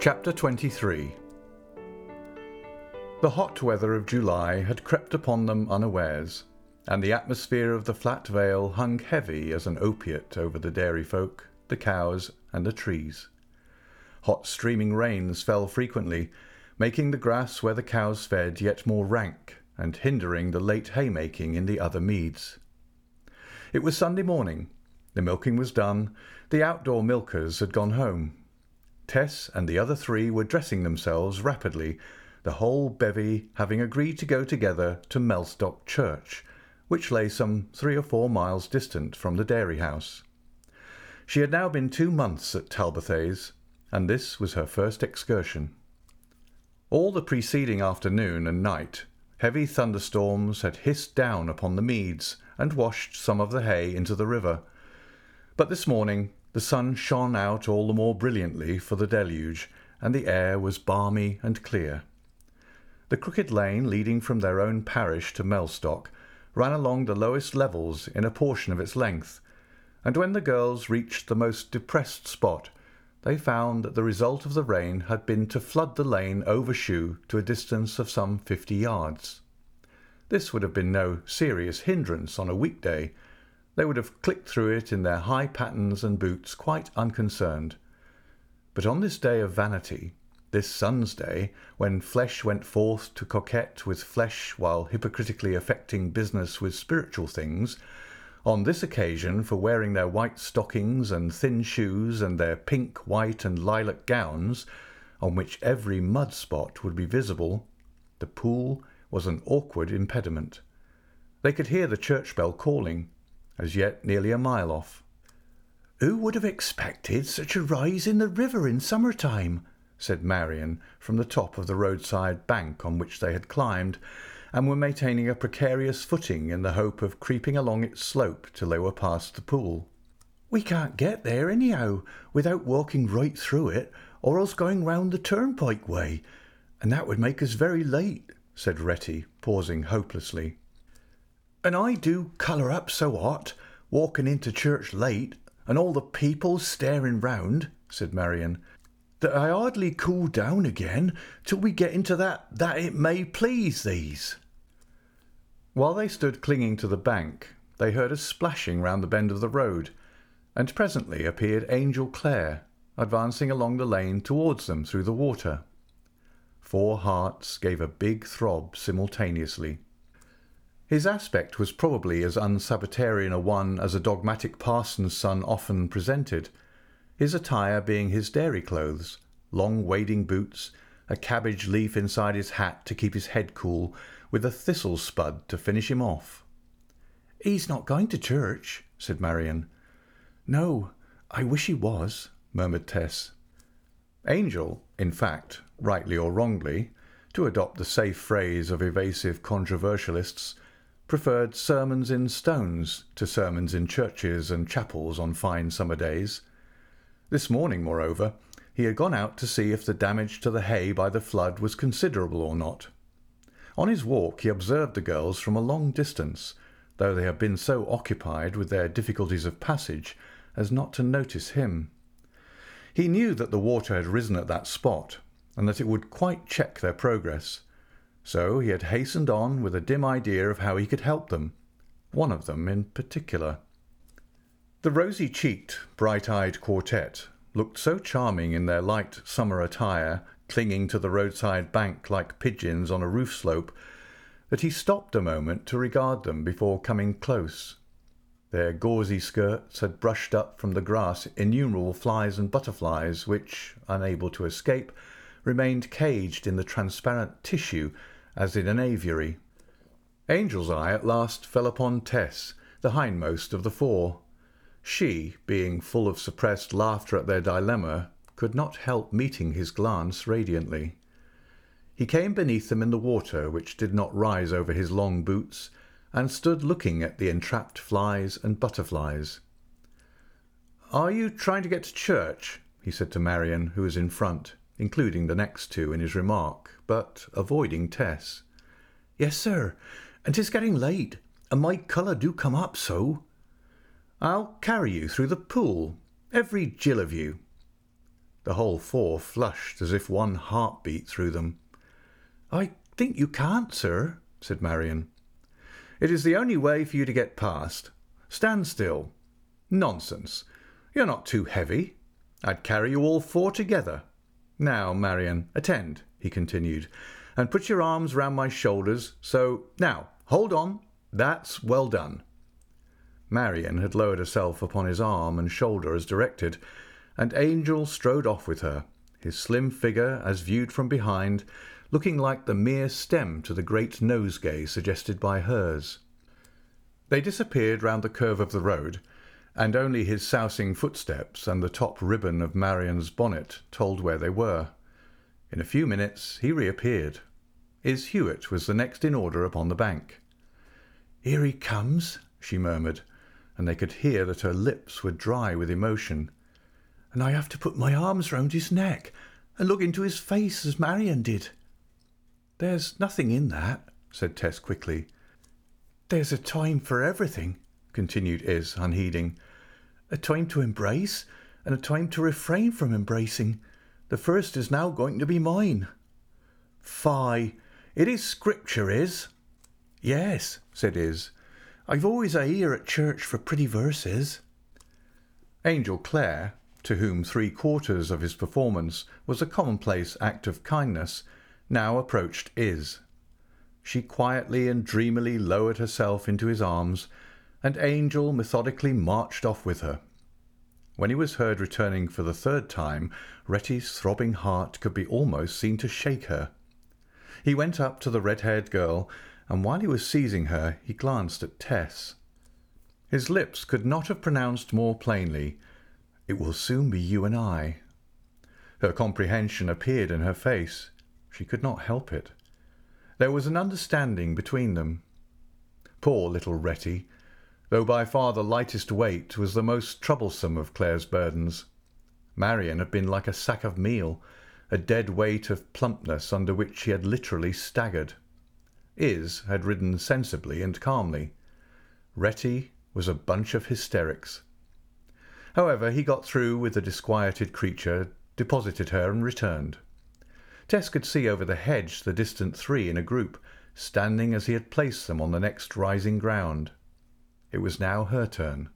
Chapter 23 The hot weather of July had crept upon them unawares, and the atmosphere of the flat vale hung heavy as an opiate over the dairy folk, the cows, and the trees. Hot streaming rains fell frequently, making the grass where the cows fed yet more rank, and hindering the late haymaking in the other meads. It was Sunday morning. The milking was done. The outdoor milkers had gone home. Tess and the other three were dressing themselves rapidly, the whole bevy having agreed to go together to Mellstock Church, which lay some three or four miles distant from the dairy house. She had now been two months at Talbothays, and this was her first excursion. All the preceding afternoon and night, heavy thunderstorms had hissed down upon the meads and washed some of the hay into the river. But this morning the sun shone out all the more brilliantly for the deluge, and the air was balmy and clear. The crooked lane leading from their own parish to Mellstock ran along the lowest levels in a portion of its length, and when the girls reached the most depressed spot, they found that the result of the rain had been to flood the lane overshoe to a distance of some fifty yards. This would have been no serious hindrance on a weekday. They would have clicked through it in their high pattens and boots quite unconcerned. But on this day of vanity, this sun's day, when flesh went forth to coquet with flesh while hypocritically affecting business with spiritual things, on this occasion for wearing their white stockings and thin shoes and their pink, white, and lilac gowns, on which every mud spot would be visible, the pool was an awkward impediment. They could hear the church bell calling, as yet nearly a mile off. Who would have expected such a rise in the river in summer time? said Marian from the top of the roadside bank on which they had climbed, and were maintaining a precarious footing in the hope of creeping along its slope till they were past the pool. We can't get there anyhow without walking right through it, or else going round the turnpike way, and that would make us very late said Retty, pausing hopelessly. And I do colour up so hot, walking into church late, and all the people staring round, said Marian, that I hardly cool down again till we get into that that it may please these. While they stood clinging to the bank, they heard a splashing round the bend of the road, and presently appeared Angel Clare, advancing along the lane towards them through the water. Four hearts gave a big throb simultaneously. His aspect was probably as unsabbatarian a one as a dogmatic parson's son often presented, his attire being his dairy clothes, long wading boots, a cabbage leaf inside his hat to keep his head cool, with a thistle spud to finish him off. He's not going to church, said Marian. No, I wish he was, murmured Tess. Angel, in fact, rightly or wrongly, to adopt the safe phrase of evasive controversialists, preferred sermons in stones to sermons in churches and chapels on fine summer days. This morning, moreover, he had gone out to see if the damage to the hay by the flood was considerable or not. On his walk he observed the girls from a long distance, though they had been so occupied with their difficulties of passage as not to notice him. He knew that the water had risen at that spot, and that it would quite check their progress. So he had hastened on with a dim idea of how he could help them, one of them in particular. The rosy cheeked, bright eyed quartet looked so charming in their light summer attire, clinging to the roadside bank like pigeons on a roof slope, that he stopped a moment to regard them before coming close. Their gauzy skirts had brushed up from the grass innumerable flies and butterflies which, unable to escape, remained caged in the transparent tissue as in an aviary. Angel's eye at last fell upon Tess, the hindmost of the four. She, being full of suppressed laughter at their dilemma, could not help meeting his glance radiantly. He came beneath them in the water, which did not rise over his long boots, and stood looking at the entrapped flies and butterflies. Are you trying to get to church? he said to Marian, who was in front including the next two in his remark, but avoiding Tess. Yes, sir, and 'tis getting late, and my colour do come up so. I'll carry you through the pool, every jill of you. The whole four flushed as if one heart beat through them. I think you can't, sir, said Marian. It is the only way for you to get past. Stand still. Nonsense. You're not too heavy. I'd carry you all four together. Now, Marian, attend, he continued, and put your arms round my shoulders. So, now, hold on. That's well done. Marian had lowered herself upon his arm and shoulder as directed, and Angel strode off with her, his slim figure, as viewed from behind, looking like the mere stem to the great nosegay suggested by hers. They disappeared round the curve of the road, and only his sousing footsteps and the top ribbon of Marian's bonnet told where they were. In a few minutes he reappeared. Izz Huett was the next in order upon the bank. Here he comes, she murmured, and they could hear that her lips were dry with emotion. And I have to put my arms round his neck and look into his face as Marian did. There's nothing in that, said Tess quickly. There's a time for everything, continued Izz, unheeding a time to embrace and a time to refrain from embracing. The first is now going to be mine. Fie! It is scripture, Izz? Yes, said Izz. I've always a ear at church for pretty verses. Angel Clare, to whom three quarters of his performance was a commonplace act of kindness, now approached Izz. She quietly and dreamily lowered herself into his arms and Angel methodically marched off with her. When he was heard returning for the third time, Retty's throbbing heart could be almost seen to shake her. He went up to the red-haired girl, and while he was seizing her, he glanced at Tess. His lips could not have pronounced more plainly, It will soon be you and I. Her comprehension appeared in her face. She could not help it. There was an understanding between them. Poor little Retty! Though by far the lightest weight, was the most troublesome of Clare's burdens. Marian had been like a sack of meal, a dead weight of plumpness under which she had literally staggered. Izz had ridden sensibly and calmly. Retty was a bunch of hysterics. However, he got through with the disquieted creature, deposited her, and returned. Tess could see over the hedge the distant three in a group, standing as he had placed them on the next rising ground. It was now her turn.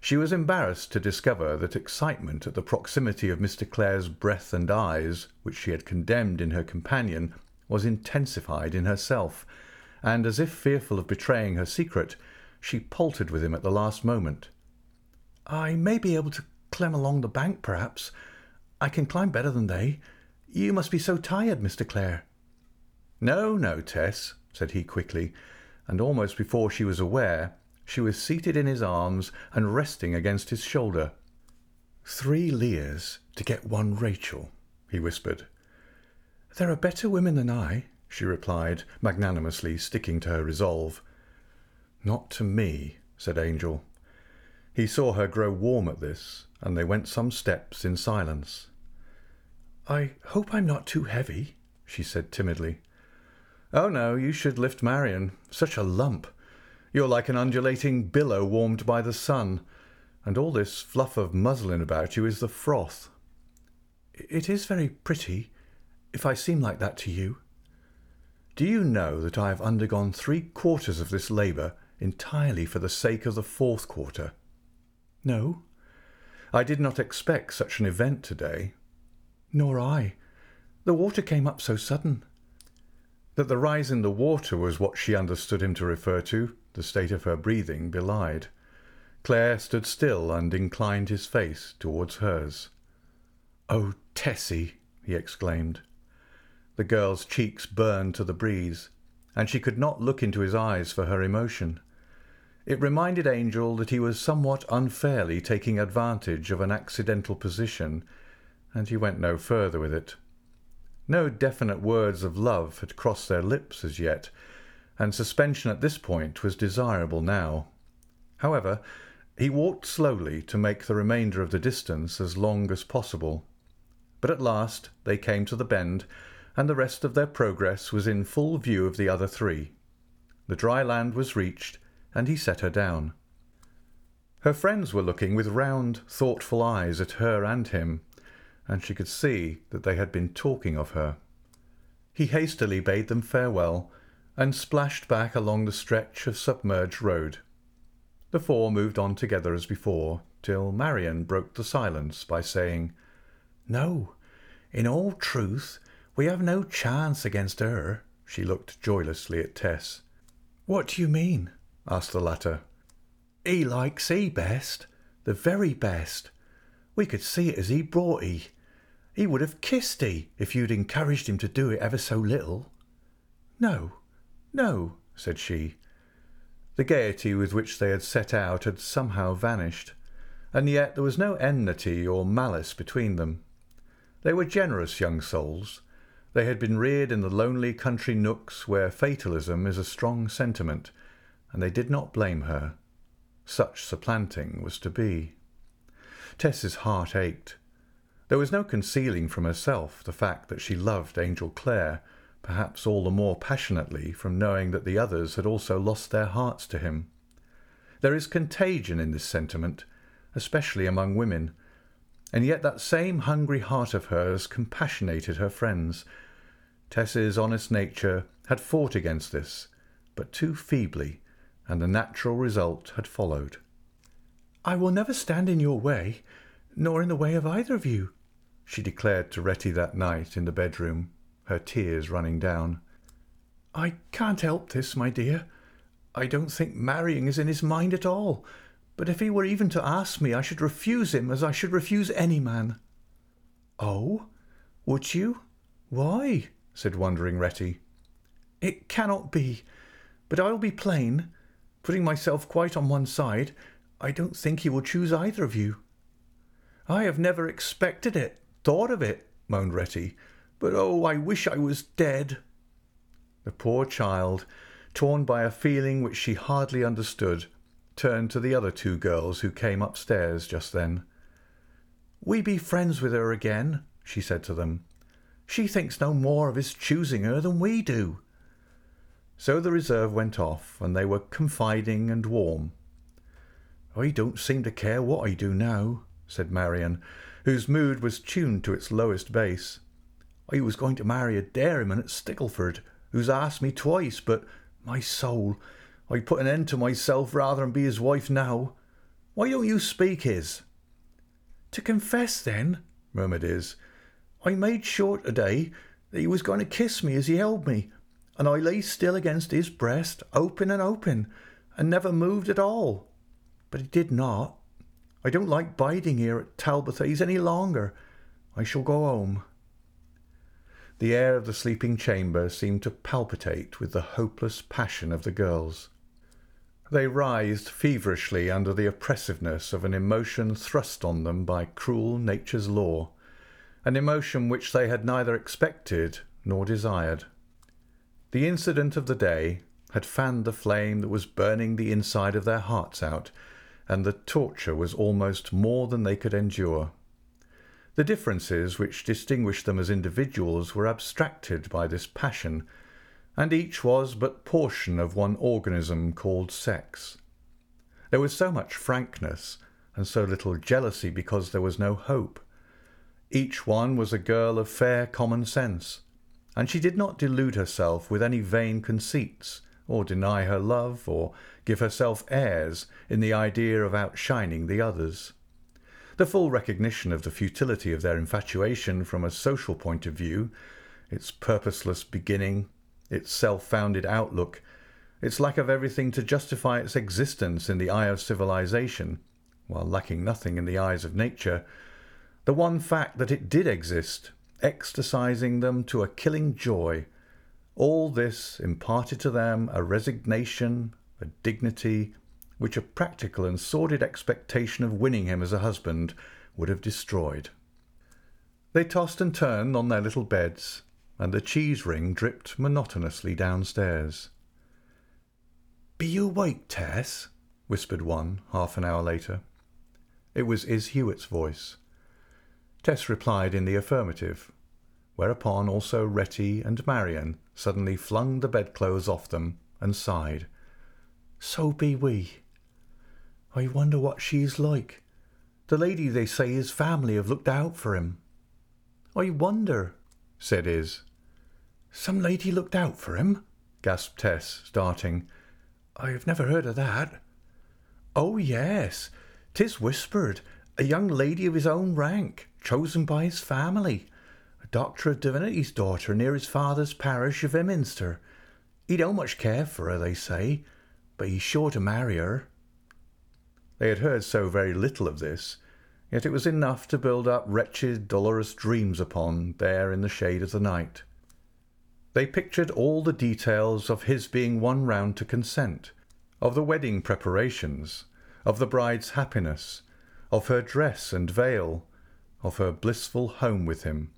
She was embarrassed to discover that excitement at the proximity of Mr. Clare's breath and eyes, which she had condemned in her companion, was intensified in herself, and as if fearful of betraying her secret, she paltered with him at the last moment. I may be able to climb along the bank, perhaps. I can climb better than they. You must be so tired, Mr. Clare. No, no, Tess, said he quickly, and almost before she was aware, she was seated in his arms and resting against his shoulder. Three Leahs to get one Rachel, he whispered. There are better women than I, she replied, magnanimously sticking to her resolve. Not to me, said Angel. He saw her grow warm at this, and they went some steps in silence. I hope I'm not too heavy, she said timidly. Oh, no, you should lift Marian. Such a lump. You're like an undulating billow warmed by the sun, and all this fluff of muslin about you is the froth. It is very pretty, if I seem like that to you. Do you know that I have undergone three quarters of this labour entirely for the sake of the fourth quarter? No. I did not expect such an event today. Nor I. The water came up so sudden. That the rise in the water was what she understood him to refer to, the state of her breathing belied. Clare stood still and inclined his face towards hers. "Oh, Tessie!" he exclaimed. The girl's cheeks burned to the breeze, and she could not look into his eyes for her emotion. It reminded Angel that he was somewhat unfairly taking advantage of an accidental position, and he went no further with it. No definite words of love had crossed their lips as yet, and suspension at this point was desirable now. However, he walked slowly to make the remainder of the distance as long as possible. But at last they came to the bend, and the rest of their progress was in full view of the other three. The dry land was reached, and he set her down. Her friends were looking with round, thoughtful eyes at her and him, and she could see that they had been talking of her. He hastily bade them farewell and splashed back along the stretch of submerged road. The four moved on together as before, till Marian broke the silence by saying, No, in all truth, we have no chance against her. She looked joylessly at Tess. What do you mean? asked the latter. He likes he best, the very best. We could see it as he brought he. He would have kissed he if you'd encouraged him to do it ever so little. No, no, said she. The gaiety with which they had set out had somehow vanished, and yet there was no enmity or malice between them. They were generous young souls. They had been reared in the lonely country nooks where fatalism is a strong sentiment, and they did not blame her. Such supplanting was to be. Tess's heart ached. There was no concealing from herself the fact that she loved Angel Clare, perhaps all the more passionately from knowing that the others had also lost their hearts to him. There is contagion in this sentiment, especially among women, and yet that same hungry heart of hers compassionated her friends. Tess's honest nature had fought against this, but too feebly, and the natural result had followed. I will never stand in your way, nor in the way of either of you, she declared to Retty that night in the bedroom, her tears running down. I can't help this, my dear. I don't think marrying is in his mind at all, but if he were even to ask me, I should refuse him as I should refuse any man. Oh, would you? Why? said wondering Retty. It cannot be, but I'll be plain. Putting myself quite on one side, I don't think he will choose either of you. I have never expected it, thought of it, moaned Retty. But oh, I wish I was dead. The poor child, torn by a feeling which she hardly understood, turned to the other two girls who came upstairs just then. We be friends with her again, she said to them. She thinks no more of his choosing her than we do. So the reserve went off, and they were confiding and warm. I don't seem to care what I do now, said Marian, whose mood was tuned to its lowest bass. I was going to marry a dairyman at Stickleford, who's asked me twice, but, my soul, I'd put an end to myself rather than be his wife now. Why don't you speak, Izz? To confess, then, murmured Izz, I made sure today that he was going to kiss me as he held me, and I lay still against his breast, open and open, and never moved at all. But he did not. I don't like biding here at Talbothays any longer. I shall go home. The air of the sleeping chamber seemed to palpitate with the hopeless passion of the girls. They writhed feverishly under the oppressiveness of an emotion thrust on them by cruel nature's law, an emotion which they had neither expected nor desired. The incident of the day had fanned the flame that was burning the inside of their hearts out, and the torture was almost more than they could endure. The differences which distinguished them as individuals were abstracted by this passion, and each was but portion of one organism called sex. There was so much frankness, and so little jealousy because there was no hope. Each one was a girl of fair common sense, and she did not delude herself with any vain conceits, or deny her love, or give herself airs in the idea of outshining the others. The full recognition of the futility of their infatuation from a social point of view, its purposeless beginning, its self founded outlook, its lack of everything to justify its existence in the eye of civilization, while lacking nothing in the eyes of nature, the one fact that it did exist, ecstasizing them to a killing joy, all this imparted to them a resignation, a dignity, which a practical and sordid expectation of winning him as a husband would have destroyed. They tossed and turned on their little beds, and the cheese ring dripped monotonously downstairs. Be you awake, Tess? whispered one half an hour later. It was Izz Huett's voice. Tess replied in the affirmative, whereupon also Retty and Marian suddenly flung the bedclothes off them and sighed. So be we. I wonder what she is like. The lady they say his family have looked out for him. I wonder, said Izz. Some lady looked out for him? gasped Tess, starting. I've never heard of that. Oh, yes. Tis whispered. A young lady of his own rank, chosen by his family. A doctor of divinity's daughter near his father's parish of Emminster. He don't much care for her, they say, but he's sure to marry her. They had heard so very little of this, yet it was enough to build up wretched, dolorous dreams upon there in the shade of the night. They pictured all the details of his being won round to consent, of the wedding preparations, of the bride's happiness, of her dress and veil, of her blissful home with him,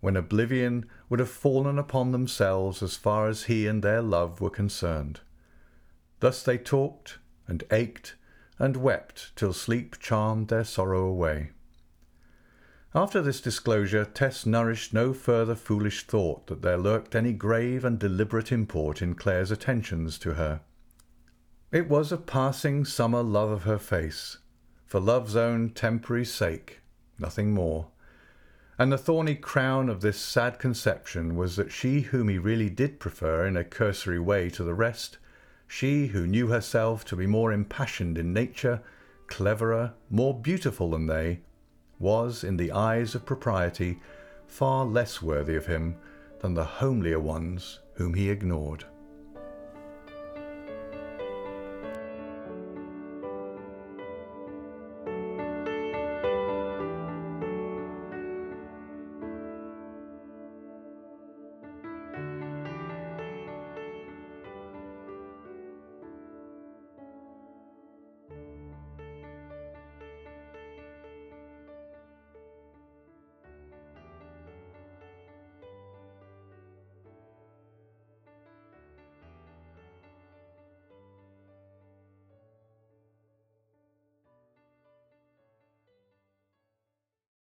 when oblivion would have fallen upon themselves as far as he and their love were concerned. Thus they talked and ached and wept till sleep charmed their sorrow away. After this disclosure, Tess nourished no further foolish thought that there lurked any grave and deliberate import in Clare's attentions to her. It was a passing summer love of her face, for love's own temporary sake, nothing more. And the thorny crown of this sad conception was that she whom he really did prefer in a cursory way to the rest, she who knew herself to be more impassioned in nature, cleverer, more beautiful than they, was, in the eyes of propriety, far less worthy of him than the homelier ones whom he ignored.